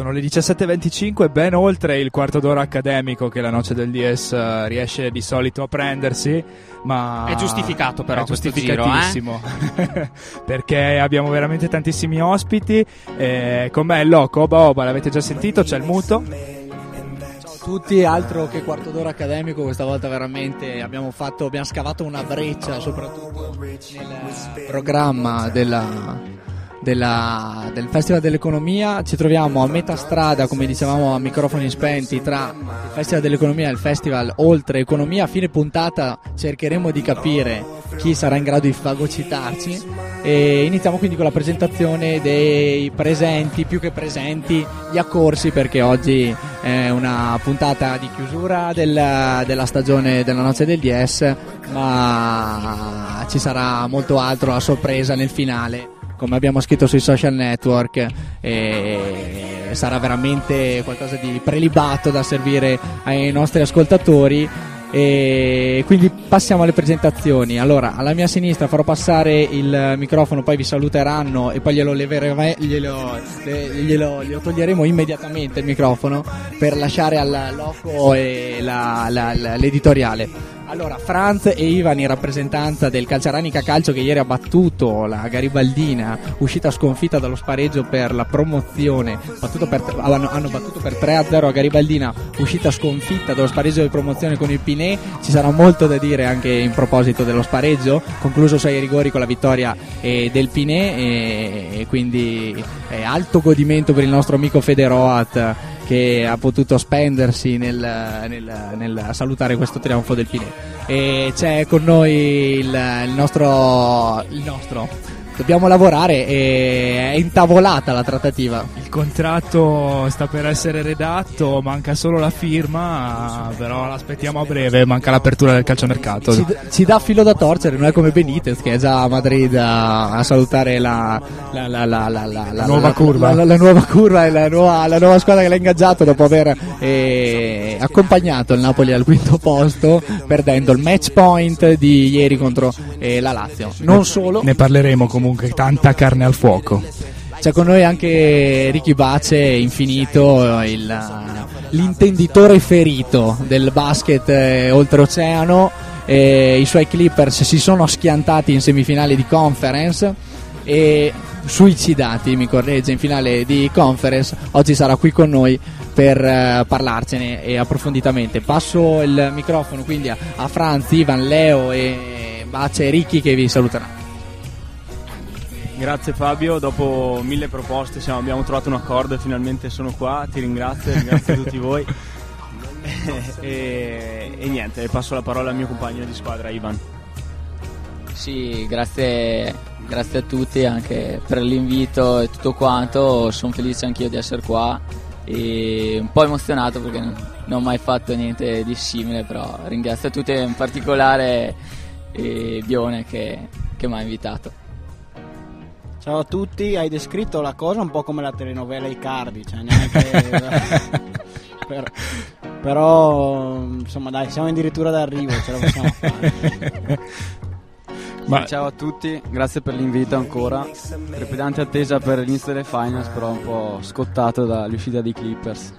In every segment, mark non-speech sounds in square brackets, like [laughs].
Sono le 17.25, ben oltre il quarto d'ora accademico che la noce del DS eh, riesce di solito a prendersi, ma È giustificato però è questo giro, eh? giustificatissimo [laughs] perché abbiamo veramente tantissimi ospiti. eh, con me è Loco, Oba Oba, l'avete già sentito, c'è il muto. Ciao a tutti, altro che quarto d'ora accademico, questa volta veramente abbiamo, fatto, abbiamo scavato una breccia soprattutto nel programma della- della- del Festival dell'Economia. Ci troviamo a metà strada, come dicevamo a microfoni spenti, tra il Festival dell'Economia e il Festival Oltre Economia. A fine puntata cercheremo di capire chi sarà in grado di fagocitarci e iniziamo quindi con la presentazione dei presenti, più che presenti, gli accorsi perché oggi è una puntata di chiusura della, della stagione della noce del DS, ma ci sarà molto altro a sorpresa nel finale. Come abbiamo scritto sui social network, e sarà veramente qualcosa di prelibato da servire ai nostri ascoltatori. E quindi passiamo alle presentazioni. Allora, alla mia sinistra farò passare il microfono, poi vi saluteranno e poi glielo, leveremo- glielo, glielo- glielo toglieremo immediatamente il microfono per lasciare al loco la- la- la- l'editoriale. Allora, Franz e Ivan in rappresentanza del Calciaranica Calcio che ieri ha battuto la Garibaldina, uscita sconfitta dallo spareggio per la promozione, per- hanno, hanno battuto per 3-0 a Garibaldina, uscita sconfitta dallo spareggio di promozione con il Pinè, ci sarà molto da dire anche in proposito dello spareggio, concluso 6 rigori con la vittoria eh, del Pinè e, e quindi eh, alto godimento per il nostro amico Federoat che ha potuto spendersi nel, nel- nel salutare questo trionfo del Pinè. E c'è con noi il, il nostro. Il nostro. Dobbiamo lavorare e è intavolata la trattativa. Il contratto sta per essere redatto, manca solo la firma, però l'aspettiamo a breve, manca l'apertura del calciomercato. Ci, ci dà filo da torcere, non è come Benitez che è già a Madrid a, a salutare la, la, la, la, la, la- la- nuova curva. la- la- la nuova curva e la nuova, la nuova squadra che l'ha ingaggiato dopo aver eh, accompagnato il Napoli al quinto posto, perdendo il match point di ieri contro eh, la Lazio. Non solo, Ne parleremo comunque, tanta carne al fuoco. c'è con noi anche Ricky Bace, infinito, il- l'intenditore ferito del basket eh, oltreoceano. Eh, I suoi Clippers si sono schiantati in semifinale di conference e suicidati, mi corregge, in finale di conference. Oggi sarà qui con noi per eh, parlarcene e approfonditamente. Passo il microfono quindi a, a Franz, Ivan, Leo e Bace e Ricky che vi saluteranno. Grazie Fabio, dopo mille proposte siamo- abbiamo trovato un accordo e finalmente sono qua, ti ringrazio, ringrazio tutti [laughs] voi [laughs] e, e niente, passo la parola al mio compagno di squadra Ivan. Sì, grazie, grazie a tutti anche per l'invito e tutto quanto. Sono felice anch'io di essere qua e un po' emozionato perché non, non ho mai fatto niente di simile, però ringrazio a tutti, in particolare eh, Bione che, che mi ha invitato. Ciao a tutti, hai descritto la cosa un po' come la telenovela Icardi, cioè neanche... [laughs] per- però insomma dai, siamo addirittura d'arrivo, ce la possiamo fare. Ma- Ciao a tutti, grazie per l'invito ancora. Trepidante attesa per l'inizio delle finals, però un po' scottato dall'uscita dei Clippers.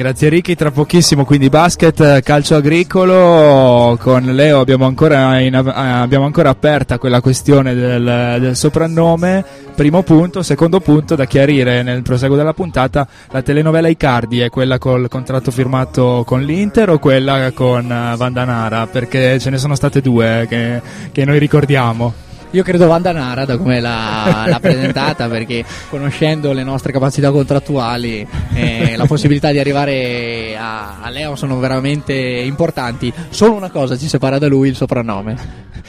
Grazie Ricky, tra pochissimo quindi basket, eh, calcio agricolo, con Leo abbiamo ancora, in- eh, abbiamo ancora aperta quella questione del, del soprannome, primo punto, secondo punto da chiarire nel proseguo della puntata, la telenovela Icardi è quella col contratto firmato con l'Inter o quella con eh, Vandanara, perché ce ne sono state due che, che noi ricordiamo. Io credo Vandanara da come l'ha, l'ha presentata perché conoscendo le nostre capacità contrattuali e la possibilità di arrivare a, a Leo sono veramente importanti. Solo una cosa ci separa da lui, il soprannome.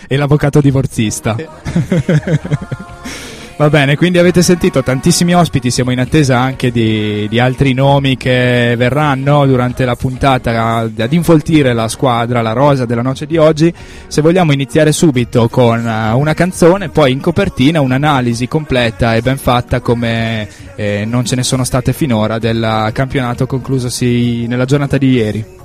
e l'avvocato divorzista. Va bene, quindi avete sentito tantissimi ospiti, siamo in attesa anche di, di altri nomi che verranno durante la puntata ad infoltire la squadra, la rosa della noce di oggi. Se vogliamo iniziare subito con eh, una canzone, poi in copertina un'analisi completa e ben fatta come eh, non ce ne sono state finora del campionato conclusosi nella giornata di ieri.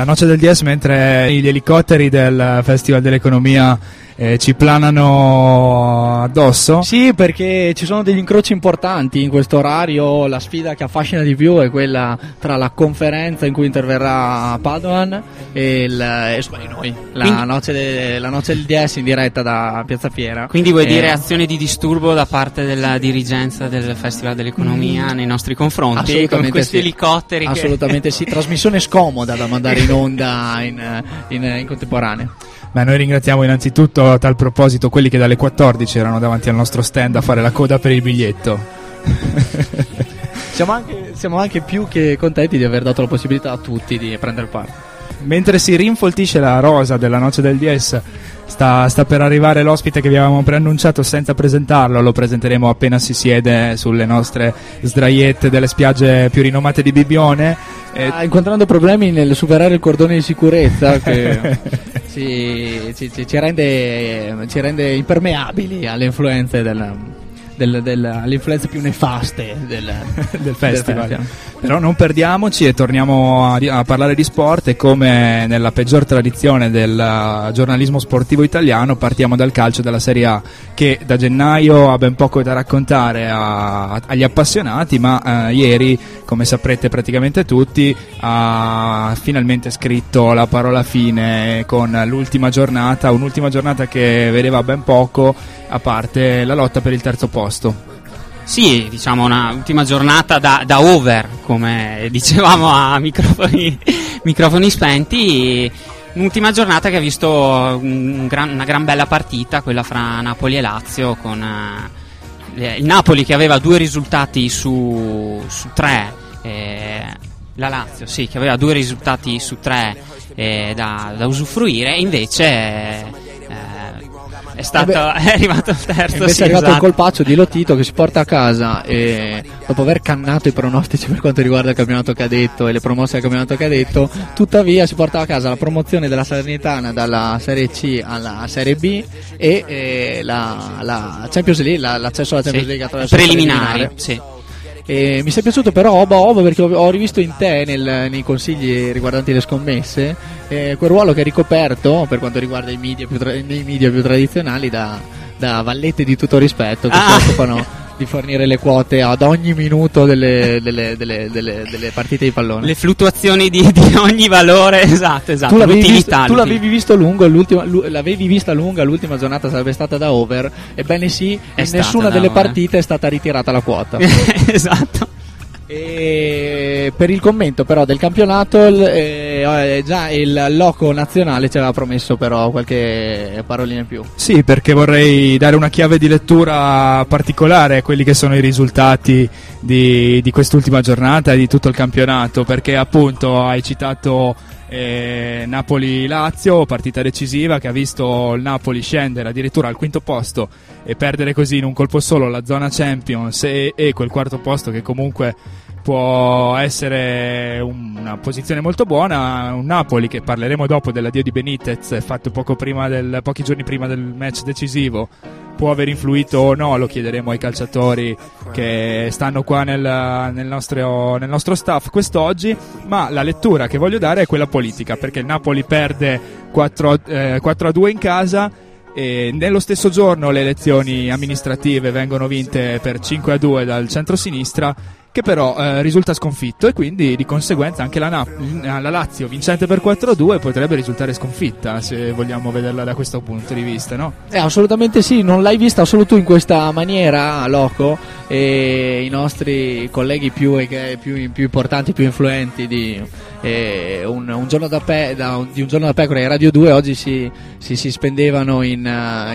La noce del 10 mentre gli elicotteri del Festival dell'Economia eh, ci planano addosso. Sì, perché ci sono degli incroci importanti in questo orario. La sfida che affascina di più è quella tra la conferenza in cui interverrà Padoan e, il, e insomma, e noi. La, Quindi- noce de- la noce del 10 in diretta da Piazza Fiera. Quindi vuoi Eh, dire azione di disturbo da parte della dirigenza del Festival dell'Economia nei nostri confronti con questi sì. elicotteri che- Assolutamente sì, trasmissione scomoda da mandare in [laughs] onda in, in, in contemporanea. Beh, noi ringraziamo innanzitutto a tal proposito quelli che dalle 14 erano davanti al nostro stand a fare la coda per il biglietto. [laughs] Siamo anche, siamo anche più che contenti di aver dato la possibilità a tutti di prendere parte. Mentre si rinfoltisce la rosa della noce del 10, sta, sta per arrivare l'ospite che vi avevamo preannunciato senza presentarlo. Lo presenteremo appena si siede sulle nostre sdraiette delle spiagge più rinomate di Bibione. Eh, Ah, incontrando problemi nel superare il cordone di sicurezza che [laughs] ci, ci- ci- rende, ci rende impermeabili alle influenze del, del- del- alle influenze più nefaste del, [laughs] del festival. Però non perdiamoci e torniamo a, a parlare di sport e come nella peggior tradizione del uh, giornalismo sportivo italiano partiamo dal calcio della Serie A che da gennaio ha ben poco da raccontare a- agli appassionati ma eh, ieri come saprete praticamente tutti ha finalmente scritto la parola fine con l'ultima giornata, un'ultima giornata che vedeva ben poco a parte la lotta per il terzo posto. Sì, diciamo una ultima giornata da, da over, come dicevamo a microfoni, [laughs] microfoni spenti. Un'ultima giornata che ha visto un gran- una gran bella partita, quella fra Napoli e Lazio, con eh, il Napoli che aveva due risultati su, su tre, eh, la Lazio sì, che aveva due risultati su tre eh, da, da usufruire, invece è, stato, [laughs] è arrivato il terzo. Invece sì, è arrivato esatto. il colpaccio di Lotito che si porta a casa e dopo aver cannato i pronostici per quanto riguarda il campionato cadetto e le promosse del campionato cadetto, tuttavia si porta a casa la promozione della Salernitana dalla Serie C alla Serie B e eh, la, la Champions League, la- l'accesso alla Champions Sì, League attraverso il preliminari, preliminare. sì. E mi sei piaciuto però Oba Oba perché ho, rivisto in te nel- nei consigli riguardanti le scommesse eh, quel ruolo che hai ricoperto per quanto riguarda i media più tra- nei media più tradizionali da, da vallette di tutto rispetto che Ah. si occupano di fornire le quote ad ogni minuto delle, delle- delle- delle- delle partite di pallone. Le fluttuazioni di, di ogni valore, [laughs] esatto, esatto. tu l'avevi, visto, tu l'avevi visto lungo, l'avevi vista lunga, l'ultima giornata sarebbe stata da over, ebbene sì, È nessuna delle over. partite è stata ritirata la quota. [laughs] esatto. E per il commento però del campionato eh, eh, già il loco nazionale ci aveva promesso però qualche parolina in più. Sì, perché vorrei dare una chiave di lettura particolare a quelli che sono i risultati di, di quest'ultima giornata e di tutto il campionato, perché appunto hai citato eh, Napoli-Lazio, partita decisiva che ha visto il Napoli scendere addirittura al quinto posto e perdere così in un colpo solo la zona Champions e, e quel quarto posto che comunque può essere un- una posizione molto buona. Un Napoli che parleremo dopo dell'addio di Benitez, fatto prima del- pochi giorni prima del match decisivo, può aver influito o no, lo chiederemo ai calciatori che stanno qua nel, nel nostro, nel nostro staff quest'oggi. Ma la lettura che voglio dare è quella politica, perché il Napoli perde 4, eh, 4 a 2 in casa. E nello stesso giorno le elezioni amministrative vengono vinte per 5 a 2 dal centro-sinistra che però eh, risulta sconfitto e quindi di conseguenza anche la, Nap- la Lazio vincente per 4-2 potrebbe risultare sconfitta se vogliamo vederla da questo punto di vista, no? Eh, assolutamente sì, non l'hai vista solo tu in questa maniera, Loco, e i nostri colleghi più, più, più importanti, più influenti di, eh, un, un giorno da pe- da di un giorno da pecora e Radio 2 oggi si, si, si spendevano in,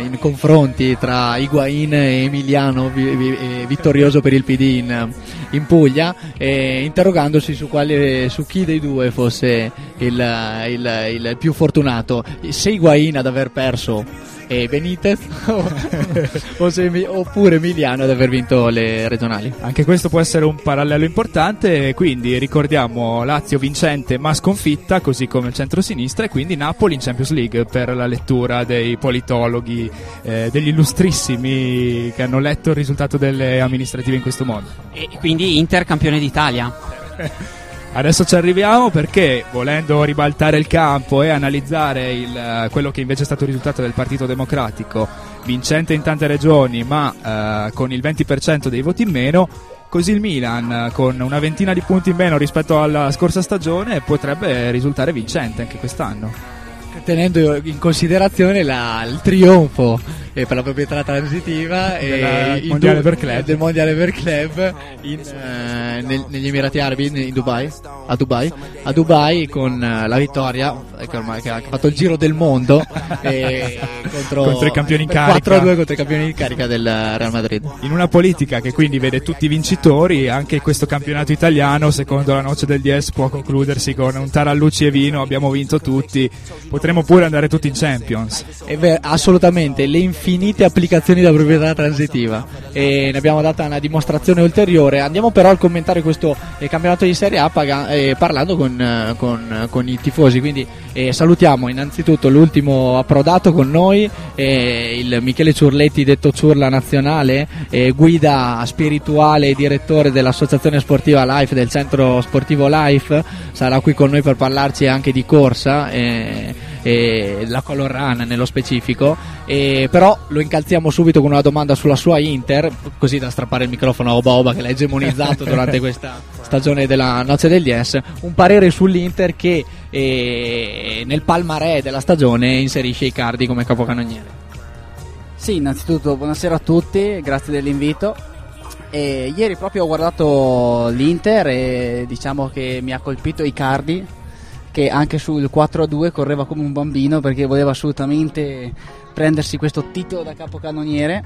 in confronti tra Higuain e Emiliano vi- vi- eh, vittorioso per il PD in, in Puglia, eh, interrogandosi su, quale, su chi dei due fosse il, il- il più fortunato, se Higuain ad aver perso e Benitez [laughs] oppure Emiliano ad aver vinto le regionali. Anche questo può essere un parallelo importante, quindi ricordiamo Lazio vincente ma sconfitta, così come il centro-sinistra, e quindi Napoli in Champions League per la lettura dei politologhi, eh, degli illustrissimi che hanno letto il risultato delle amministrative in questo modo. E quindi Inter campione d'Italia. [laughs] Adesso ci arriviamo perché volendo ribaltare il campo e analizzare il, eh, quello che invece è stato il risultato del Partito Democratico, vincente in tante regioni ma eh, con il 20% dei voti in meno, così il Milan eh, con una ventina di punti in meno rispetto alla scorsa stagione potrebbe risultare vincente anche quest'anno. Tenendo in considerazione la- il trionfo eh, per la proprietà transitiva e il Mondiale per club. del mondiale per club in, eh, nel- negli Emirati Arabi in, in Dubai a Dubai a Dubai con eh, la vittoria eh, che ormai che ha fatto il giro del mondo [laughs] eh, contro, Contro i campioni in carica. 4-2 contro i campioni in carica del Real Madrid In una politica che quindi vede tutti vincitori, anche questo campionato italiano, secondo la noce del DS, può concludersi con un tarallucci e vino, abbiamo vinto tutti, potremmo pure andare tutti in Champions. È ver- assolutamente, le infinite applicazioni della proprietà transitiva e ne abbiamo data una dimostrazione ulteriore. Andiamo però al commentare questo eh, campionato di Serie A paga- eh, parlando con, eh, con- con i tifosi. Quindi eh, salutiamo innanzitutto l'ultimo approdato con noi, eh, il Michele Ciurletti, detto Ciurla Nazionale, eh, guida spirituale e direttore dell'associazione sportiva Life, del centro sportivo Life. Sarà qui con noi per parlarci anche di corsa. Eh, e la color run nello specifico e però lo incalziamo subito con una domanda sulla sua Inter così da strappare il microfono a Oba Oba che l'ha egemonizzato [laughs] durante questa stagione della Noce degli S un parere sull'Inter che eh, nel palmarè della stagione inserisce Icardi come capocannoniere Sì, innanzitutto buonasera a tutti, grazie dell'invito. E ieri proprio ho guardato l'Inter e diciamo che mi ha colpito Icardi che anche sul 4-2 correva come un bambino perché voleva assolutamente prendersi questo titolo da capocannoniere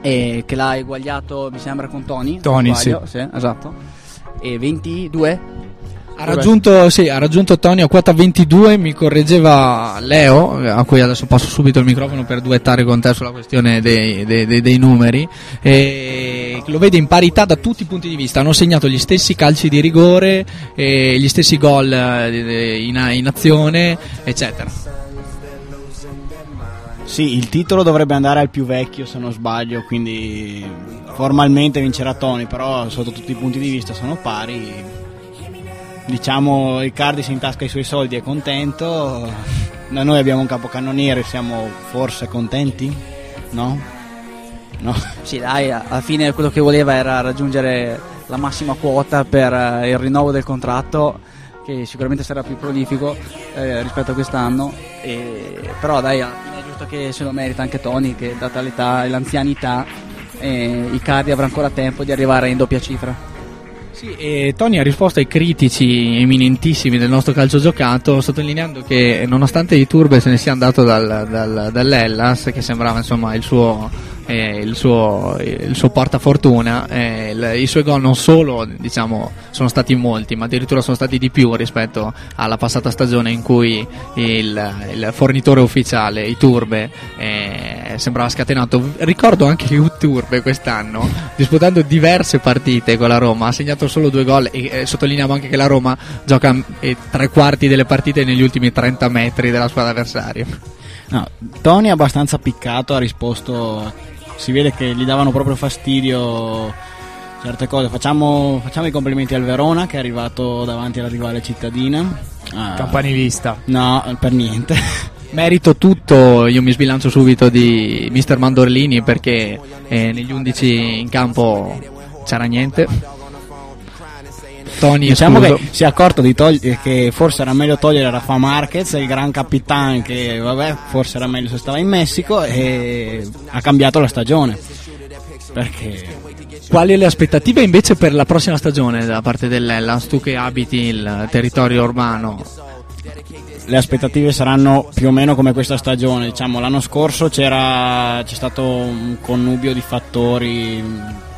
e che l'ha eguagliato mi sembra con Tony. Tony, sbaglio, sì, esatto. E 22 ha raggiunto, sì, ha raggiunto Tony a quota 22, mi correggeva Leo, a cui adesso passo subito il microfono per duettare con te sulla questione dei, dei- dei- dei numeri. E lo vede in parità da tutti i punti di vista, hanno segnato gli stessi calci di rigore, e gli stessi gol eh, in, in azione, eccetera. Sì, il titolo dovrebbe andare al più vecchio se non sbaglio, quindi formalmente vincerà Tony, però sotto tutti i punti di vista sono pari. Diciamo Riccardi si intasca i suoi soldi è contento, da noi abbiamo un capocannoniere, siamo forse contenti? No? No. Sì, dai, alla fine quello che voleva era raggiungere la massima quota per eh, il rinnovo del contratto, che sicuramente sarà più prolifico eh, rispetto a quest'anno. E- però dai, alla fine è giusto che se lo merita anche Tony, che data l'età e l'anzianità, eh, Icardi avrà ancora tempo di arrivare in doppia cifra. Sì, e Tony ha risposto ai critici eminentissimi del nostro calcio giocato, sottolineando che nonostante Iturbe se ne sia andato dal, dal- dall'Ellas, che sembrava insomma il suo, eh, il suo, il suo portafortuna, eh, il- i suoi gol non solo diciamo, sono stati molti, ma addirittura sono stati di più rispetto alla passata stagione in cui il, il fornitore ufficiale, Iturbe, eh, sembrava scatenato. Ricordo anche che Iturbe quest'anno, disputando diverse partite con la Roma, ha segnato solo due gol e sottolineiamo anche che la Roma gioca eh, tre quarti delle partite negli ultimi 30 metri della squadra avversaria. No, Tony è abbastanza piccato, ha risposto, si vede che gli davano proprio fastidio certe cose. Facciamo, facciamo i complimenti al Verona che è arrivato davanti alla rivale cittadina. Ah, Campanilista. No, per niente. [laughs] Merito tutto, io mi sbilancio subito di Mister Mandorlini perché eh, negli 11 in campo c'era niente. Tony diciamo escluso. che si è accorto di togli- eh, che forse era meglio togliere Rafa Marquez, il gran capitano che vabbè, forse era meglio se stava in Messico e ha cambiato la stagione. Perché Quali le aspettative invece per la prossima stagione da parte dell'Ellas? Tu che abiti il territorio urbano, le aspettative saranno più o meno come questa stagione. Diciamo, l'anno scorso c'era, c'è stato un connubio di fattori.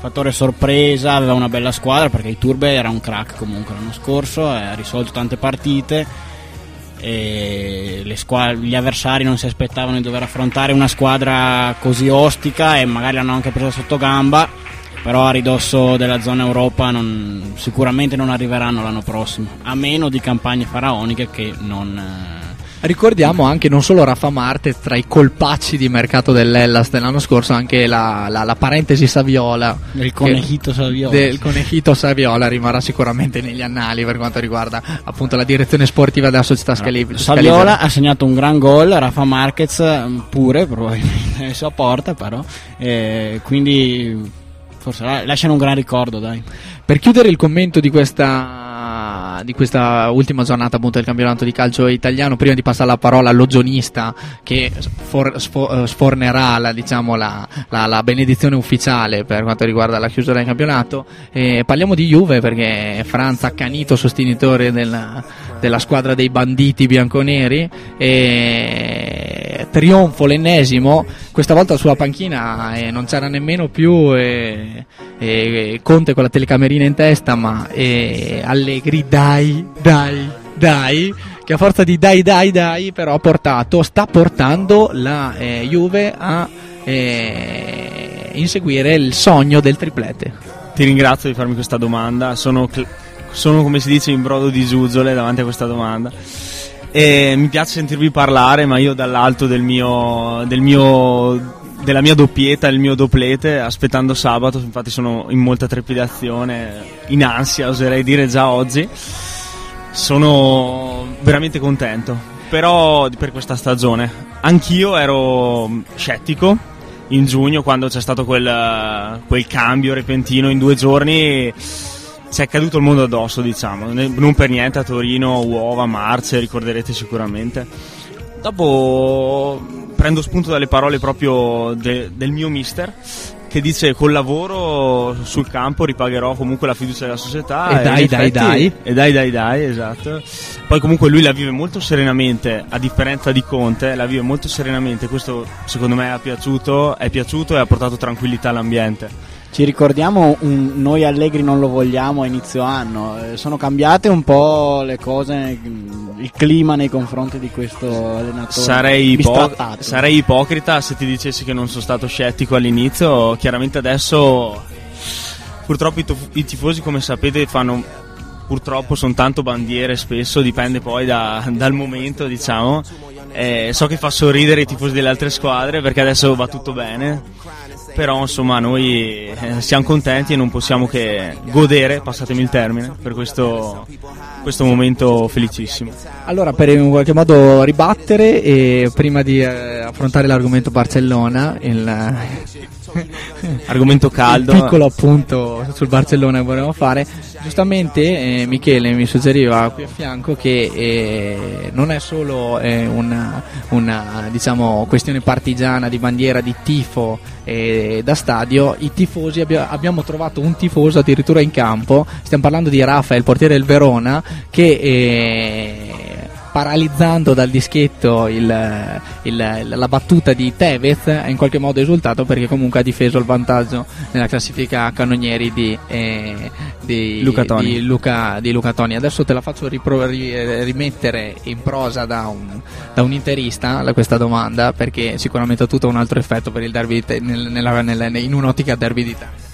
Fattore sorpresa, aveva una bella squadra perché il Turbe era un crack comunque l'anno scorso, ha risolto tante partite e le squa- gli avversari non si aspettavano di dover affrontare una squadra così ostica e magari l'hanno anche presa sotto gamba, però a ridosso della zona Europa non- sicuramente non arriveranno l'anno prossimo, a meno di campagne faraoniche che non... eh, ricordiamo anche non solo Rafa Marte tra i colpacci di mercato dell'Ellas dell'anno scorso, anche la, la- la parentesi Saviola. Che- conejito Saviola. Del conejito Saviola rimarrà sicuramente negli annali per quanto riguarda appunto la direzione sportiva della società Scali- Saviola ha segnato un gran gol, Rafa Marquez mm, pure, probabilmente nella [laughs] sua porta però, eh, quindi forse la- lasciano un gran ricordo dai. Per chiudere il commento di questa, di questa ultima giornata appunto del campionato di calcio italiano, prima di passare la parola all'ogionista che sfor- sfo- eh, sfornerà la, diciamo, la, la- la benedizione ufficiale per quanto riguarda la chiusura del campionato, eh, parliamo di Juve perché Franz accanito sostenitore della, della squadra dei banditi bianconeri e trionfo l'ennesimo questa volta sulla panchina eh, non c'era nemmeno più eh, eh, Conte con la telecamerina in testa ma Allegri dai dai dai che a forza di dai dai dai però ha portato sta portando la eh, Juve a eh, inseguire il sogno del triplete Ti ringrazio di farmi questa domanda. Sono, cl- sono, come si dice in brodo di zuzzole davanti a questa domanda. E mi piace sentirvi parlare, ma io dall'alto del mio, del mio- della mia doppietta, il mio doplete, aspettando sabato, infatti sono in molta trepidazione, in ansia, oserei dire già oggi. Sono veramente contento, però per questa stagione. Anch'io ero scettico in giugno quando c'è stato quel, quel cambio repentino in due giorni ci è caduto il mondo addosso diciamo non per niente a Torino uova marce ricorderete sicuramente dopo prendo spunto dalle parole proprio de- del mio mister che dice col lavoro sul campo ripagherò comunque la fiducia della società E dai, dai, dai. e dai dai dai esatto. Poi comunque lui la vive molto serenamente a differenza di Conte la vive molto serenamente. Questo secondo me è piaciuto è piaciuto e ha portato tranquillità all'ambiente Ci ricordiamo un noi Allegri non lo vogliamo a inizio anno, Eh, sono cambiate un po' le cose, mm, il clima nei confronti di questo allenatore. Sarei, ipo- sarei ipocrita se ti dicessi che non sono stato scettico all'inizio. Chiaramente adesso, purtroppo, i, tof- i tifosi, come sapete, fanno. Purtroppo sono tanto bandiere spesso, dipende poi da- dal momento, diciamo. Eh, so che fa sorridere i tifosi delle altre squadre perché adesso va tutto bene. Però insomma noi eh, siamo contenti e non possiamo che godere, passatemi il termine, per questo, questo momento felicissimo. Allora, per in qualche modo ribattere e prima di eh, affrontare l'argomento Barcellona, il, Argomento caldo. [laughs] il piccolo appunto sul Barcellona che vorremmo fare, giustamente eh, Michele mi suggeriva qui a fianco che eh, non è solo eh, una, una, diciamo, questione partigiana di bandiera, di tifo eh, da stadio, i tifosi abbia- abbiamo trovato un tifoso addirittura in campo, stiamo parlando di Rafa, il portiere del Verona, che eh, paralizzando dal dischetto il- il- la battuta di Tevez ha in qualche modo esultato perché comunque ha difeso il vantaggio nella classifica cannonieri di, eh, di, Luca Toni. di Luca, di Luca Toni. Adesso te la faccio ripro- ri- rimettere in prosa da un, da un interista la- questa domanda perché sicuramente ha tutto un altro effetto per il derby te- nel- nella- nella- in un'ottica derby d'Italia.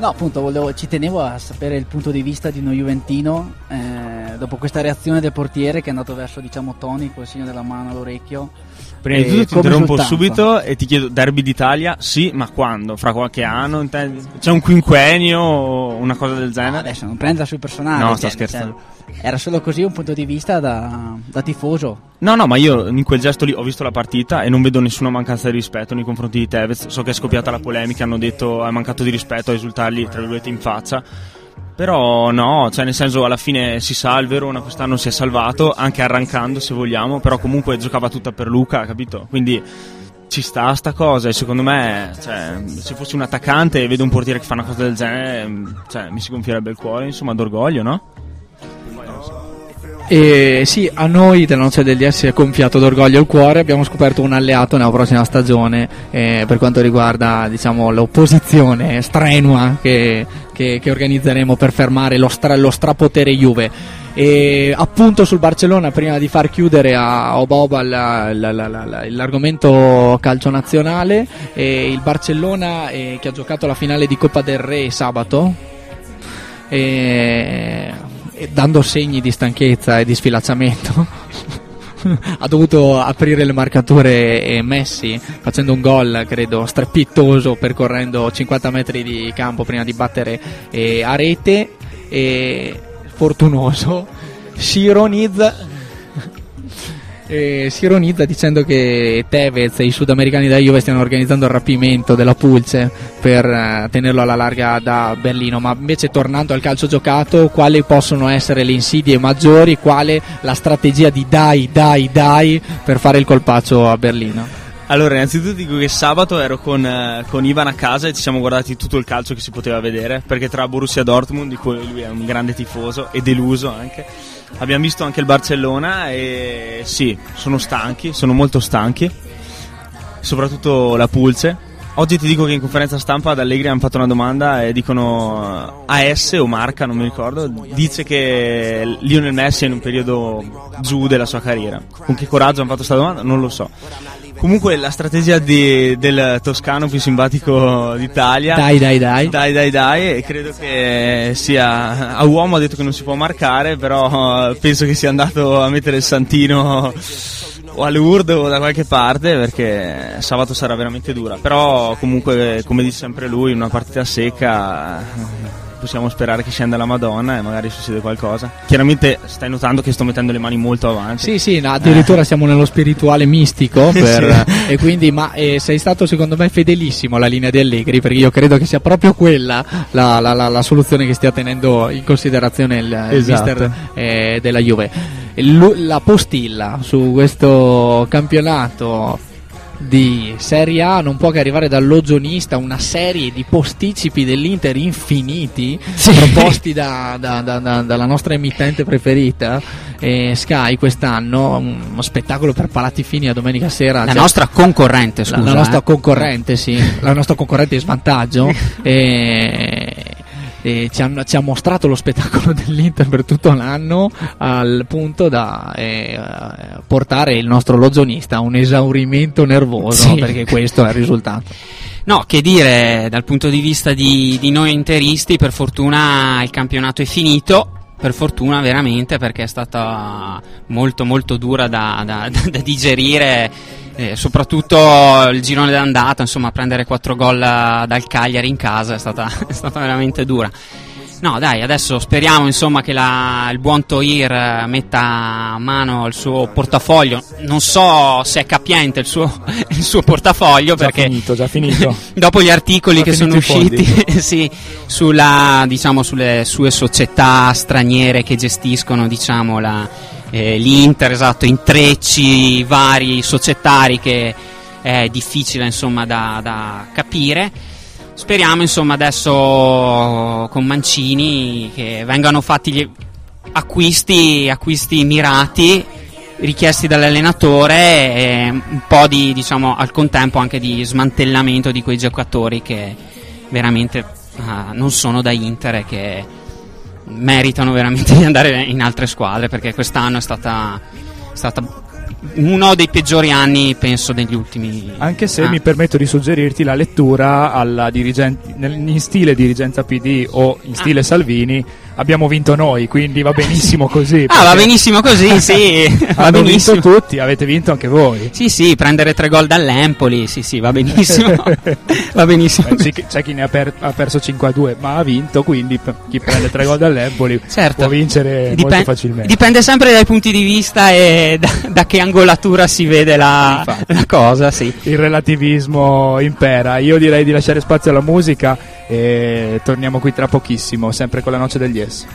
No, appunto, volevo- ci tenevo a sapere il punto di vista di uno Juventino eh, dopo questa reazione del portiere che è andato verso, diciamo, Tony col segno della mano all'orecchio. Prima di tutto ti interrompo risultanza? subito e ti chiedo derby d'Italia, sì, ma quando? Fra qualche anno? C'è un quinquennio o una cosa del genere? Adesso non prenda sul personale. No, cioè, sto scherzando. cioè, era solo così un punto di vista da, da tifoso. No, no, ma io in quel gesto lì ho visto la partita e non vedo nessuna mancanza di rispetto nei confronti di Tevez. So che è scoppiata la polemica, hanno detto è mancato di rispetto a esultargli tra virgolette in faccia. Però no, cioè nel senso alla fine si sa, il Verona quest'anno si è salvato, anche arrancando se vogliamo, però comunque giocava tutta per Luca, capito? Quindi ci sta sta cosa e secondo me cioè, se fossi un attaccante e vedo un portiere che fa una cosa del genere cioè, mi si gonfierebbe il cuore insomma d'orgoglio no? E sì, a noi della noce del DS è gonfiato d'orgoglio il cuore, abbiamo scoperto un alleato nella prossima stagione eh, per quanto riguarda diciamo, l'opposizione strenua che, che- che organizzeremo per fermare lo, stra- lo strapotere Juve. E appunto sul Barcellona, prima di far chiudere a Oba Oba la- la- la- la- la- l'argomento calcio nazionale, eh, il Barcellona eh, che ha giocato la finale di Coppa del Re sabato, e, e dando segni di stanchezza e di sfilacciamento [laughs] ha dovuto aprire le marcature Messi facendo un gol credo strepitoso percorrendo 50 metri di campo prima di battere eh, a rete. E fortunoso si ironizza eh, si ironizza dicendo che Tevez e i sudamericani da Juve stiano organizzando il rapimento della Pulce per eh, tenerlo alla larga da Berlino, ma invece tornando al calcio giocato, quali possono essere le insidie maggiori, quale la strategia di dai, dai, dai per fare il colpaccio a Berlino? Allora, innanzitutto dico che sabato ero con, eh, con Ivan a casa e ci siamo guardati tutto il calcio che si poteva vedere, perché tra Borussia Dortmund, di cui lui è un grande tifoso e deluso anche, abbiamo visto anche il Barcellona e sì, sono stanchi, sono molto stanchi, soprattutto la Pulce. Oggi ti dico che in conferenza stampa ad Allegri hanno fatto una domanda e dicono AS o Marca, non mi ricordo, dice che Lionel Messi è in un periodo giù della sua carriera. Con che coraggio hanno fatto questa domanda? Non lo so. Comunque la strategia di- del toscano più simpatico d'Italia. Dai, dai, dai. Dai, dai, dai. E credo che sia. A uomo ha detto che non si può marcare, però penso che sia andato a mettere il santino o a Lourdes o da qualche parte perché sabato sarà veramente dura. Però comunque, come dice sempre lui, una partita secca possiamo sperare che scenda la Madonna e magari succede qualcosa. Chiaramente stai notando che sto mettendo le mani molto avanti. Sì, sì, no, addirittura siamo nello spirituale mistico [laughs] per- Sì. e quindi ma eh, sei stato secondo me fedelissimo alla linea di Allegri perché io credo che sia proprio quella la, la- la- la soluzione che stia tenendo in considerazione il, Esatto. mister eh, della Juve. Lu- La postilla su questo campionato di Serie A non può che arrivare dall'Ogionista una serie di posticipi dell'Inter infiniti proposti da- da- da- da- dalla nostra emittente preferita eh, Sky quest'anno uno spettacolo per palati fini a domenica sera La Cioè, nostra concorrente, la, scusa. la nostra eh. concorrente sì la nostra concorrente in svantaggio [laughs] e, e ci, hanno- ci ha mostrato lo spettacolo [laughs] dell'Inter per tutto l'anno al punto da eh, portare il nostro logionista a un esaurimento nervoso Sì. perché questo è il risultato No, che dire, dal punto di vista di, di noi interisti, per fortuna il campionato è finito. Per fortuna veramente perché è stata molto molto dura da, da- [laughs] da- da digerire, eh, soprattutto il girone d'andata, insomma prendere 4 gol dal Cagliari in casa è stata, [laughs] è stata veramente dura. No dai, adesso speriamo insomma che la- il buon Toir eh, metta a mano il suo portafoglio, non so se è capiente il suo, [laughs] il suo portafoglio Già perché finito, già finito. [laughs] dopo gli articoli che sono usciti [laughs] sì, sulla, diciamo, sulle sue società straniere che gestiscono diciamo, la, eh, l'Inter, esatto, intrecci vari societari che è difficile insomma, da, da capire. Speriamo insomma adesso con Mancini che vengano fatti gli acquisti, acquisti mirati richiesti dall'allenatore e un po' di, diciamo, al contempo anche di smantellamento di quei giocatori che veramente ah, non sono da Inter e che meritano veramente di andare in altre squadre perché quest'anno è stata, stata uno dei peggiori anni penso degli ultimi Anche se Ah. mi permetto di suggerirti la lettura alla dirigente, nel- in stile dirigenza PD o in stile Salvini, abbiamo vinto noi, quindi va benissimo [laughs] così. Ah, va benissimo così, [laughs] sì, va Hanno benissimo. vinto tutti, avete vinto anche voi. Sì, sì, prendere tre gol dall'Empoli, sì, sì, va benissimo. [laughs] va benissimo. Eh, c'è chi- ne ha, per- ha perso 5 a 2, ma ha vinto, quindi chi prende 3 gol dall'Empoli Certo. può vincere molto Dipen- facilmente. Dipende sempre dai punti di vista e da, da che angolatura si vede la, la cosa, sì. il relativismo impera. Io direi di lasciare spazio alla musica e torniamo qui tra pochissimo, sempre con la noce degli S.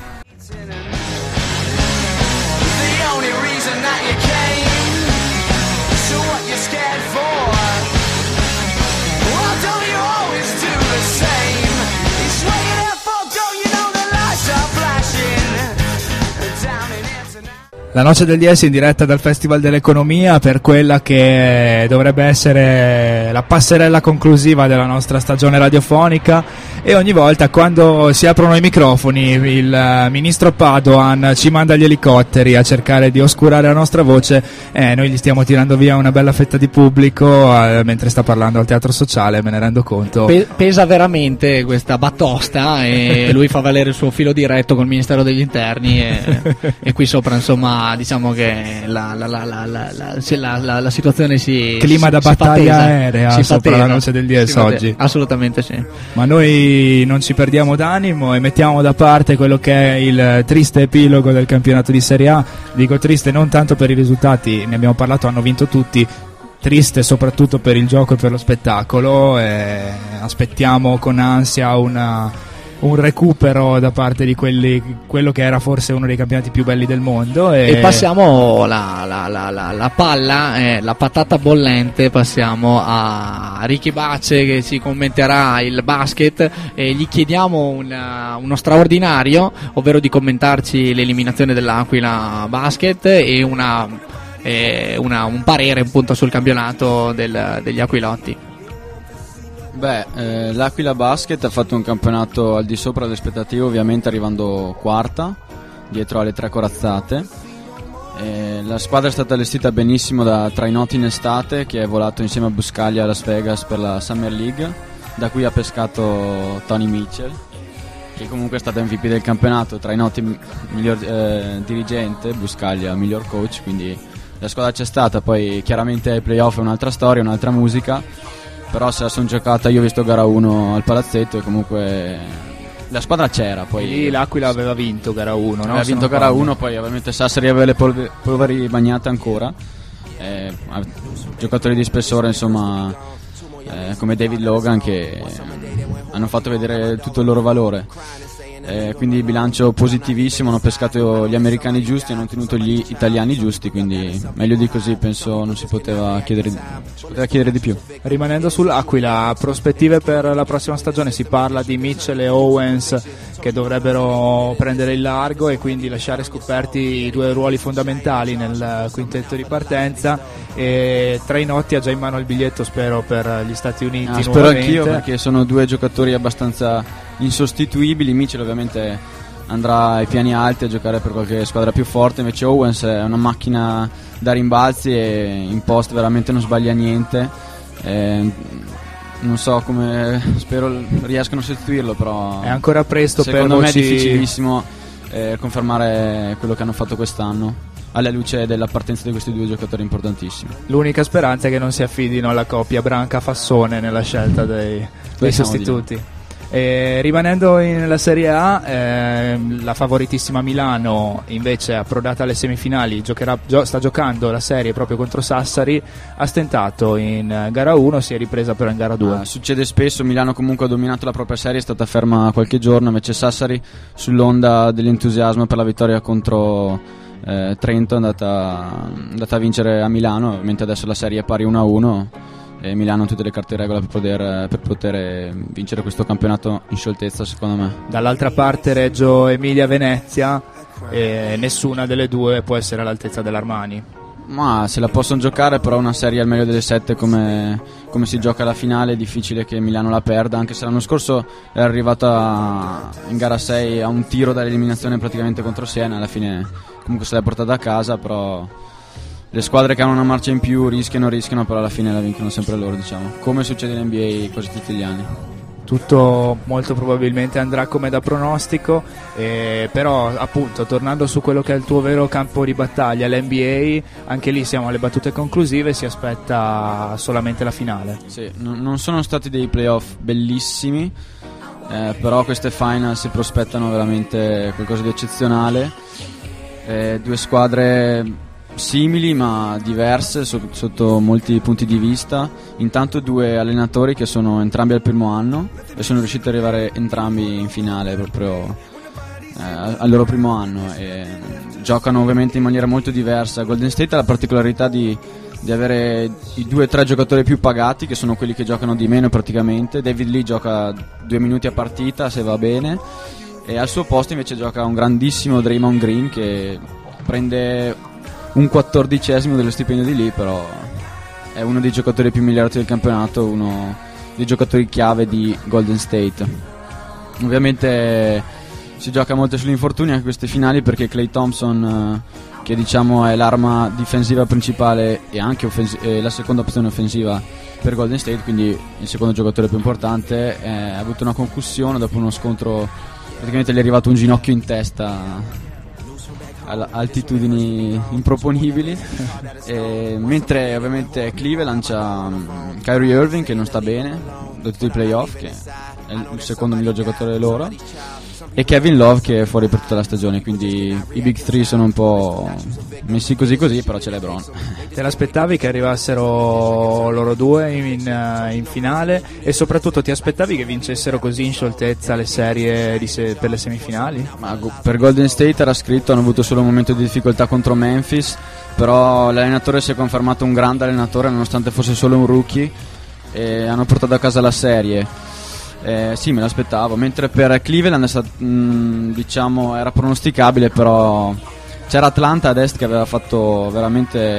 La noce degli S in diretta dal Festival dell'Economia per quella che dovrebbe essere la passerella conclusiva della nostra stagione radiofonica e ogni volta quando si aprono i microfoni il eh, ministro Padoan ci manda gli elicotteri a cercare di oscurare la nostra voce e noi gli stiamo tirando via una bella fetta di pubblico eh, mentre sta parlando al teatro sociale, me ne rendo conto. Pe- pesa veramente questa batosta e [laughs] lui fa valere il suo filo diretto col Ministero degli Interni e, e qui sopra insomma diciamo che la, la- la- la- la- la- sì, la- la- la situazione si Clima da si fa battaglia tesa. aerea Si sopra la noce degli Si S fa te- oggi. assolutamente sì Ma noi non ci perdiamo d'animo e mettiamo da parte quello che è il triste epilogo del campionato di Serie A. Dico triste non tanto per i risultati, ne abbiamo parlato, hanno vinto tutti. Triste soprattutto per il gioco e per lo spettacolo. e aspettiamo con ansia una- un recupero da parte di quelli, quello che era forse uno dei campionati più belli del mondo. E, e passiamo la, la- la- la- la palla, eh, la patata bollente, passiamo a Ricky Bace che ci commenterà il basket e gli chiediamo una- uno straordinario, ovvero di commentarci l'eliminazione dell'Aquila Basket e una, eh, una- un parere appunto sul campionato del- degli Aquilotti. Beh, eh, l'Aquila Basket ha fatto un campionato al di sopra delle aspettative, ovviamente arrivando quarta, dietro alle tre corazzate. Eh, la squadra è stata allestita benissimo da Trainotti in estate, che è volato insieme a Buscaglia a Las Vegas per la Summer League, da cui ha pescato Tony Mitchell, che comunque è stato MVP del campionato. Trainotti miglior eh, dirigente, Buscaglia miglior coach, quindi la squadra c'è stata. Poi chiaramente ai playoff è un'altra storia, un'altra musica però se la sono giocata io ho visto gara 1 al palazzetto e comunque la squadra c'era poi lì l'Aquila aveva vinto gara 1, no? aveva Se vinto gara sbaglio. 1 poi ovviamente Sassari aveva le polve- polveri bagnate ancora eh, giocatori di spessore insomma eh, come David Logan che hanno fatto vedere tutto il loro valore Eh, quindi bilancio positivissimo hanno pescato gli americani giusti hanno tenuto gli italiani giusti quindi meglio di così penso non si poteva chiedere, si poteva chiedere di più Rimanendo sull'Aquila, prospettive per la prossima stagione, si parla di Mitchell e Owens che dovrebbero prendere il largo e quindi lasciare scoperti i due ruoli fondamentali nel quintetto di partenza e Trainotti ha già in mano il biglietto spero per gli Stati Uniti. Ah, spero anch'io perché sono due giocatori abbastanza insostituibili. Mitchell ovviamente andrà ai piani alti a giocare per qualche squadra più forte, invece Owens è una macchina da rimbalzi e in post veramente non sbaglia niente. Eh, non so come spero riescano a sostituirlo, però È ancora presto per secondo me è difficilissimo eh, confermare quello che hanno fatto quest'anno alla luce della partenza di questi due giocatori importantissimi. L'unica speranza è che non si affidino alla coppia Branca-Fassone nella scelta dei, dei sostituti. E rimanendo in- nella Serie A, ehm, la favoritissima Milano invece approdata alle semifinali, giocherà- gio- sta giocando la serie proprio contro Sassari, ha stentato in eh, gara 1, si è ripresa però in gara 2. Ah, succede spesso, Milano comunque ha dominato la propria serie, è stata ferma qualche giorno, invece Sassari sull'onda dell'entusiasmo per la vittoria contro eh, Trento è andata, andata a vincere a Milano, mentre adesso la serie è pari 1-1 e Milano ha tutte le carte in regola per poter, per poter eh, vincere questo campionato in scioltezza secondo me. Dall'altra parte Reggio Emilia-Venezia e nessuna delle due può essere all'altezza dell'Armani. Ma se la possono giocare, però una serie al meglio delle sette come, come si gioca la finale è difficile che Milano la perda, anche se l'anno scorso è arrivata in gara 6 a un tiro dall'eliminazione praticamente contro Siena, alla fine comunque se l'è portata a casa, però le squadre che hanno una marcia in più rischiano, rischiano, però alla fine la vincono sempre loro, diciamo, come succede in NBA quasi tutti gli anni. tutto molto probabilmente andrà come da pronostico, eh, però appunto tornando su quello che è il tuo vero campo di battaglia, l'NBA, anche lì siamo alle battute conclusive, si aspetta solamente la finale. Sì, non non sono stati dei playoff bellissimi, eh, però queste final si prospettano veramente qualcosa di eccezionale. Eh, due squadre simili ma diverse so- sotto molti punti di vista. Intanto due allenatori che sono entrambi al primo anno e sono riusciti ad arrivare entrambi in finale proprio eh, al loro primo anno e giocano ovviamente in maniera molto diversa. Golden State ha la particolarità di, di avere i due o tre giocatori più pagati che sono quelli che giocano di meno praticamente. David Lee gioca due minuti a partita se va bene e al suo posto invece gioca un grandissimo Draymond Green che prende un quattordicesimo dello stipendio di lì, però è uno dei giocatori più migliorati del campionato, uno dei giocatori chiave di Golden State. Ovviamente si gioca molto sugli infortuni anche queste finali perché Clay Thompson, eh, che diciamo è l'arma difensiva principale e anche offensi- e la seconda opzione offensiva per Golden State, quindi il secondo giocatore più importante, eh, ha avuto una concussione dopo uno scontro, praticamente gli è arrivato un ginocchio in testa altitudini improponibili. E, mentre ovviamente Cleveland c'ha mm, Kyrie Irving che non sta bene da tutti i playoff che è il secondo miglior giocatore loro e Kevin Love che è fuori per tutta la stagione quindi i big three sono un po' messi così così però c'è LeBron Te l'aspettavi che arrivassero loro due in, eh, in finale e soprattutto ti aspettavi che vincessero così in scioltezza le serie se- per le semifinali? Ma per Golden State era scritto, hanno avuto solo un momento di difficoltà contro Memphis, però l'allenatore si è confermato un grande allenatore nonostante fosse solo un rookie e hanno portato a casa la serie. Eh, sì, me l'aspettavo, mentre per Cleveland stato, mh, diciamo, era pronosticabile, però c'era Atlanta ad est che aveva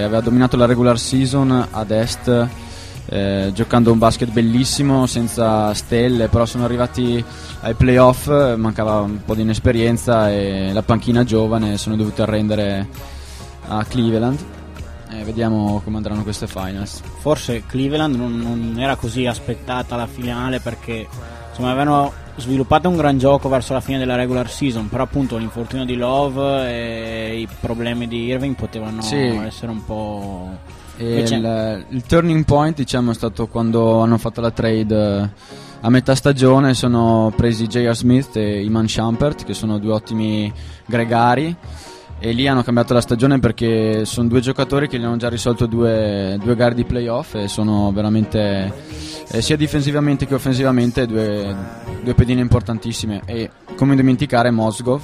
aveva dominato la regular season ad est eh, giocando un basket bellissimo senza stelle, però sono arrivati ai playoff, mancava un po' di inesperienza e la panchina giovane sono dovuti arrendere a Cleveland. E vediamo come andranno queste finals. Forse Cleveland non, non era così aspettata la finale perché insomma avevano sviluppato un gran gioco verso la fine della regular season, però appunto l'infortunio di Love e i problemi di Irving potevano Sì. essere un po'... Invece- il, il turning point diciamo, è stato quando hanno fatto la trade eh, a metà stagione. Sono presi J.R. Smith e Iman Shumpert, che sono due ottimi gregari. E lì hanno cambiato la stagione perché sono due giocatori che gli hanno già risolto due, due gare di playoff e sono veramente eh, sia difensivamente che offensivamente due, due pedine importantissime. E come dimenticare Mosgov,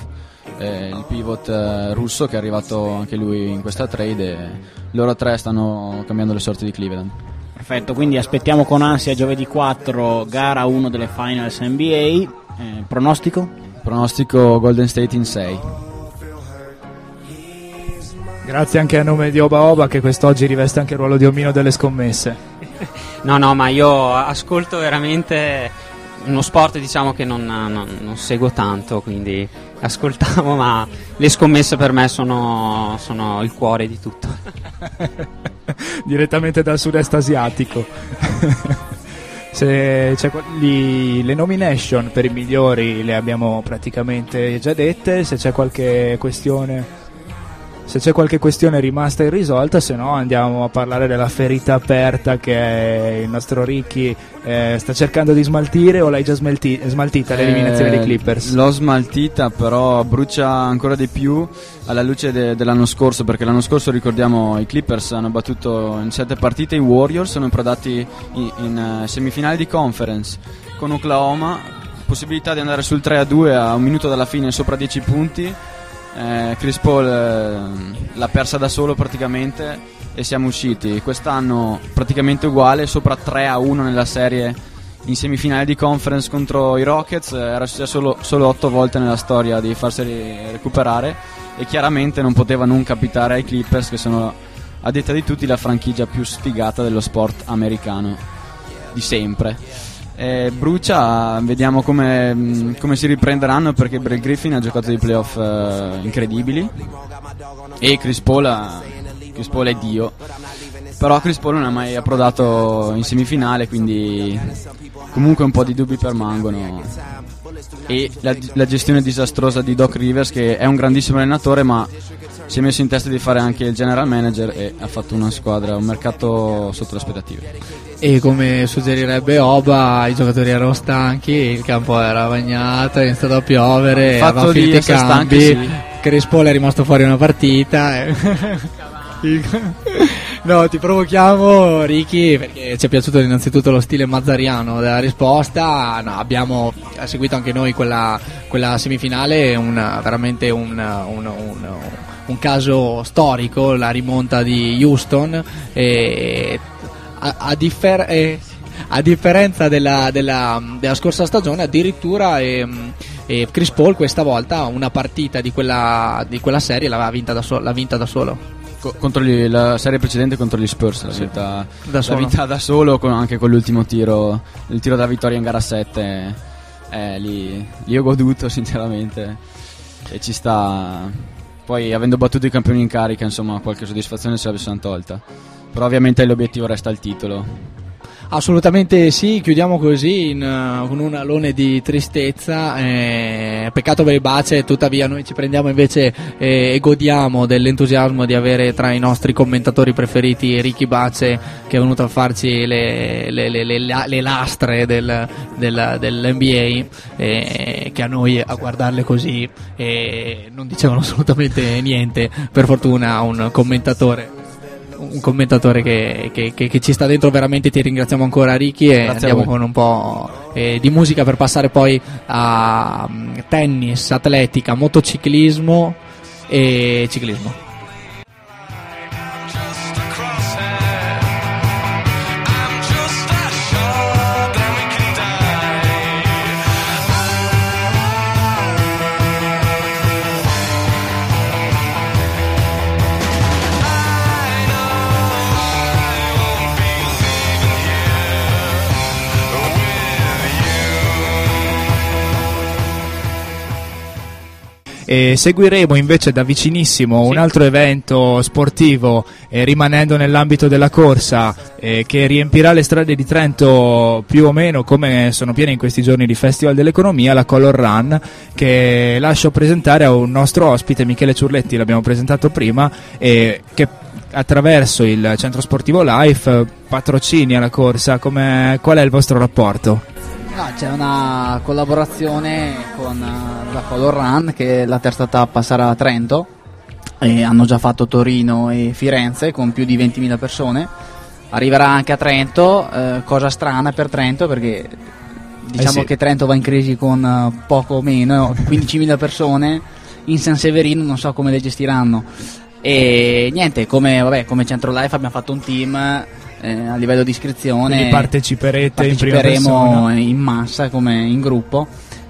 eh, il pivot eh, russo che è arrivato anche lui in questa trade. E loro tre stanno cambiando le sorti di Cleveland. Perfetto, quindi aspettiamo con ansia giovedì 4 gara 1 delle finals NBA. Eh, pronostico? Pronostico Golden State in 6. Grazie anche a nome di Oba Oba che quest'oggi riveste anche il ruolo di omino delle scommesse. [laughs] No, no, ma io ascolto veramente uno sport diciamo che non, non- non seguo tanto, quindi ascoltavo, ma le scommesse per me sono, sono il cuore di tutto. [laughs] Direttamente dal sud-est asiatico. [laughs] Se c'è qual- gli- le nomination per i migliori le abbiamo praticamente già dette, se c'è qualche questione se c'è qualche questione rimasta irrisolta, se no andiamo a parlare della ferita aperta che il nostro Ricky eh, sta cercando di smaltire o l'hai già smalti- smaltita l'eliminazione Eh, dei Clippers? L'ho smaltita, però brucia ancora di più alla luce de- dell'anno scorso, perché l'anno scorso ricordiamo i Clippers hanno battuto in sette partite i Warriors, sono approdati in, in, eh, semifinali di conference con Oklahoma, possibilità di andare sul 3-2 a un minuto dalla fine sopra 10 punti. Eh, Chris Paul eh, l'ha persa da solo praticamente e siamo usciti. Quest'anno praticamente uguale, sopra 3-1 nella serie in semifinale di conference contro i Rockets, eh, era successo solo, solo 8 volte nella storia di farseli recuperare e chiaramente non poteva non capitare ai Clippers che sono a detta di tutti la franchigia più sfigata dello sport americano di sempre. Eh, brucia, vediamo come, mh, come si riprenderanno perché Brett Griffin ha giocato dei playoff eh, incredibili e Chris Paul, ha- Chris Paul è Dio. Però Chris Paul non è mai approdato in semifinale, quindi comunque un po' di dubbi permangono. E la, la gestione disastrosa di Doc Rivers, che è un grandissimo allenatore, ma si è messo in testa di fare anche il general manager e ha fatto una squadra, un mercato sotto le aspettative. E come suggerirebbe Oba, i giocatori erano stanchi, il campo era bagnato, è iniziato a piovere, aveva finito i cambi, stanchi, sì. Chris Paul è rimasto fuori una partita. [laughs] e- No, ti provochiamo Ricky perché ci è piaciuto innanzitutto lo stile mazzariano della risposta. No, abbiamo seguito anche noi quella, quella semifinale, una- veramente un, un- un- un caso storico, la rimonta di Houston. E a, a differ- eh, a differenza della, della- della scorsa stagione, addirittura ehm, eh, Chris Paul questa volta una partita di quella, di quella serie l'aveva vinta da, so- l'ha vinta da solo. Gli- la serie precedente contro gli Spurs, l'ha vinta Da solo. vinta da solo, con- anche con l'ultimo tiro, il tiro della vittoria in gara 7. eh, lì, lì ho goduto [laughs] sinceramente e ci sta. Poi avendo battuto i campioni in carica, insomma, qualche soddisfazione se la sono tolta. Però ovviamente l'obiettivo resta il titolo. Assolutamente sì, chiudiamo così in, eh, con un alone di tristezza. eh, peccato per il Bace, tuttavia noi ci prendiamo invece eh, e godiamo dell'entusiasmo di avere tra i nostri commentatori preferiti Ricky Bace che è venuto a farci le, le- le- le- la- le lastre del, del- dell'NBA eh, che a noi a guardarle così eh, non dicevano [laughs] assolutamente niente. Per fortuna un commentatore un commentatore che, che- che- che ci sta dentro veramente ti ringraziamo ancora Ricky e Grazie andiamo con un po' eh, di musica per passare poi a mm, tennis, atletica, motociclismo e ciclismo E seguiremo invece da vicinissimo un altro evento sportivo, eh, rimanendo nell'ambito della corsa, eh, che riempirà le strade di Trento più o meno come sono piene in questi giorni di Festival dell'Economia, la Color Run, che lascio presentare a un nostro ospite, Michele Ciurletti, l'abbiamo presentato prima, e che attraverso il centro sportivo Life eh, patrocinia la corsa. Come- qual è il vostro rapporto? No, c'è una collaborazione con eh, la Color Run che la terza tappa sarà a Trento e hanno già fatto Torino e Firenze con più di 20.000 persone. Arriverà anche a Trento, eh, cosa strana per Trento perché diciamo sì. che Trento va in crisi con eh, poco meno, [laughs] 15.000 persone in San Severino non so come le gestiranno. E niente, come, vabbè, come Centro Life abbiamo fatto un team eh, a livello di iscrizione. Quindi parteciperete in Parteciperemo persona? in massa come in gruppo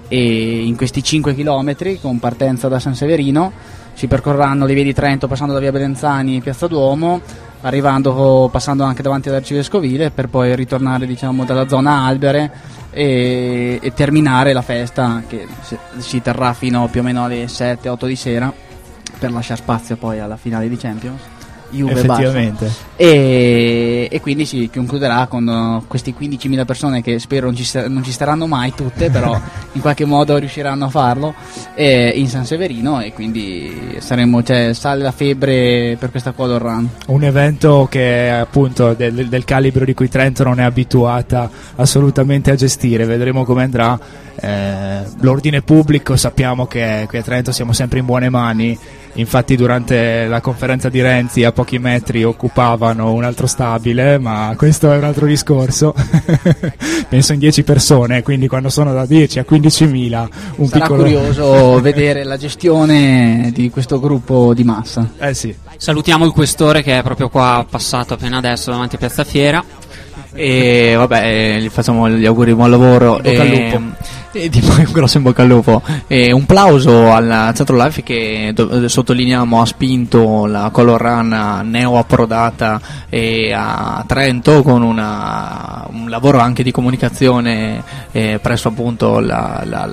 e in questi 5 km con partenza da San Severino si percorreranno le vie di Trento passando da via Belenzani e Piazza Duomo arrivando passando anche davanti all'arcivescovile per poi ritornare diciamo dalla zona Albere e, e terminare la festa che si, si terrà fino più o meno alle 7-8 di sera per lasciare spazio poi alla finale di Champions Juve. Effettivamente. E, e quindi si concluderà con uh, questi 15.000 persone che spero non ci, non ci staranno mai tutte, però [laughs] in qualche modo riusciranno a farlo eh, in San Severino e quindi saremo, cioè, sale la febbre per questa Color Run. Un evento che appunto del, del calibro di cui Trento non è abituata assolutamente a gestire, vedremo come andrà. Eh, l'ordine pubblico sappiamo che qui a Trento siamo sempre in buone mani, infatti durante la conferenza di Renzi a pochi metri occupavano un altro stabile, ma questo è un altro discorso. [laughs] Penso in 10 persone, quindi quando sono da 10 a 15.000 un Sarà piccolo... curioso [laughs] vedere la gestione di questo gruppo di massa. Eh sì. Salutiamo il questore che è proprio qua passato appena adesso davanti a Piazza Fiera. E vabbè eh, gli facciamo gli auguri di buon lavoro. In bocca al e, lupo. [laughs] e di un grosso in bocca al lupo. E un plauso al Centro Life che do- sottolineiamo ha spinto la Color Run neo approdata e a Trento con una- un lavoro anche di comunicazione eh, presso appunto la- la-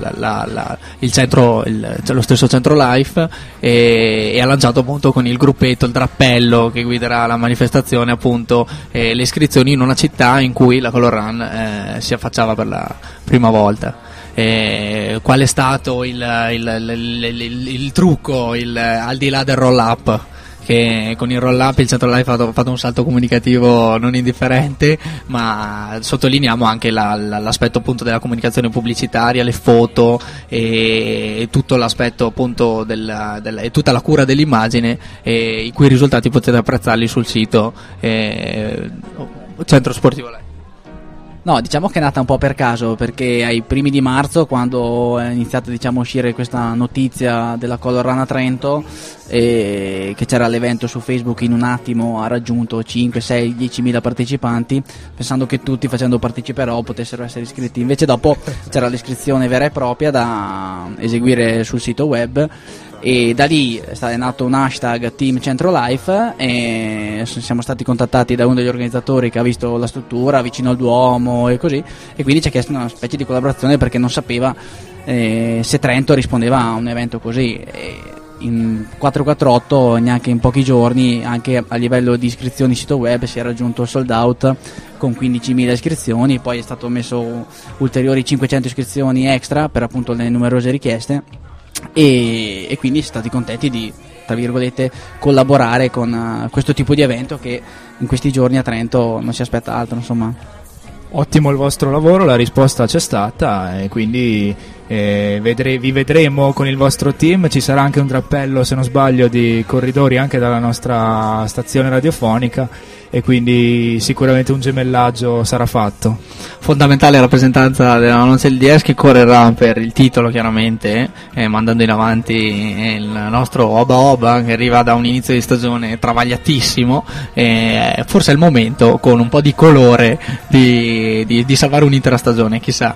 la- il centro il- lo stesso Centro Life e, e ha lanciato appunto con il gruppetto il drappello che guiderà la manifestazione appunto eh, le iscrizioni in una città in cui la Color Run eh, si affacciava per la prima volta. Eh, qual è stato il, il- il- il- trucco al di là del roll up? che con il roll up il centro live ha fatto, fatto un salto comunicativo non indifferente, ma sottolineiamo anche la- la- l'aspetto appunto della comunicazione pubblicitaria, le foto e tutto l'aspetto appunto del, del- e tutta la cura dell'immagine, e i cui risultati potete apprezzarli sul sito eh, Centro Sportivo Live. No, diciamo che è nata un po' per caso, perché ai primi di marzo, quando è iniziata diciamo, a uscire questa notizia della Color Run a Trento, e che c'era l'evento su Facebook in un attimo ha raggiunto 5, 6, 10 mila partecipanti, pensando che tutti facendo parteciperò potessero essere iscritti. Invece dopo c'era l'iscrizione vera e propria da eseguire sul sito web e da lì è nato un hashtag Team Centro Life e siamo stati contattati da uno degli organizzatori che ha visto la struttura vicino al Duomo e così e quindi ci ha chiesto una specie di collaborazione perché non sapeva eh, se Trento rispondeva a un evento così. E in 448 neanche in pochi giorni anche a livello di iscrizioni sito web si è raggiunto il sold out con 15.000 iscrizioni poi è stato messo ulteriori 500 iscrizioni extra per appunto le numerose richieste e, e quindi siamo stati contenti di tra virgolette collaborare con eh, questo tipo di evento che in questi giorni a Trento non si aspetta altro insomma. Ottimo il vostro lavoro, la risposta c'è stata e quindi eh, vedre- vi vedremo con il vostro team, ci sarà anche un drappello se non sbaglio di corridori anche dalla nostra stazione radiofonica. E quindi sicuramente un gemellaggio sarà fatto. fondamentale rappresentanza della Nocel DS che correrà per il titolo chiaramente eh, mandando in avanti il nostro Oba Oba che arriva da un inizio di stagione travagliatissimo. Eh, forse è il momento con un po' di colore di, di- di salvare un'intera stagione chissà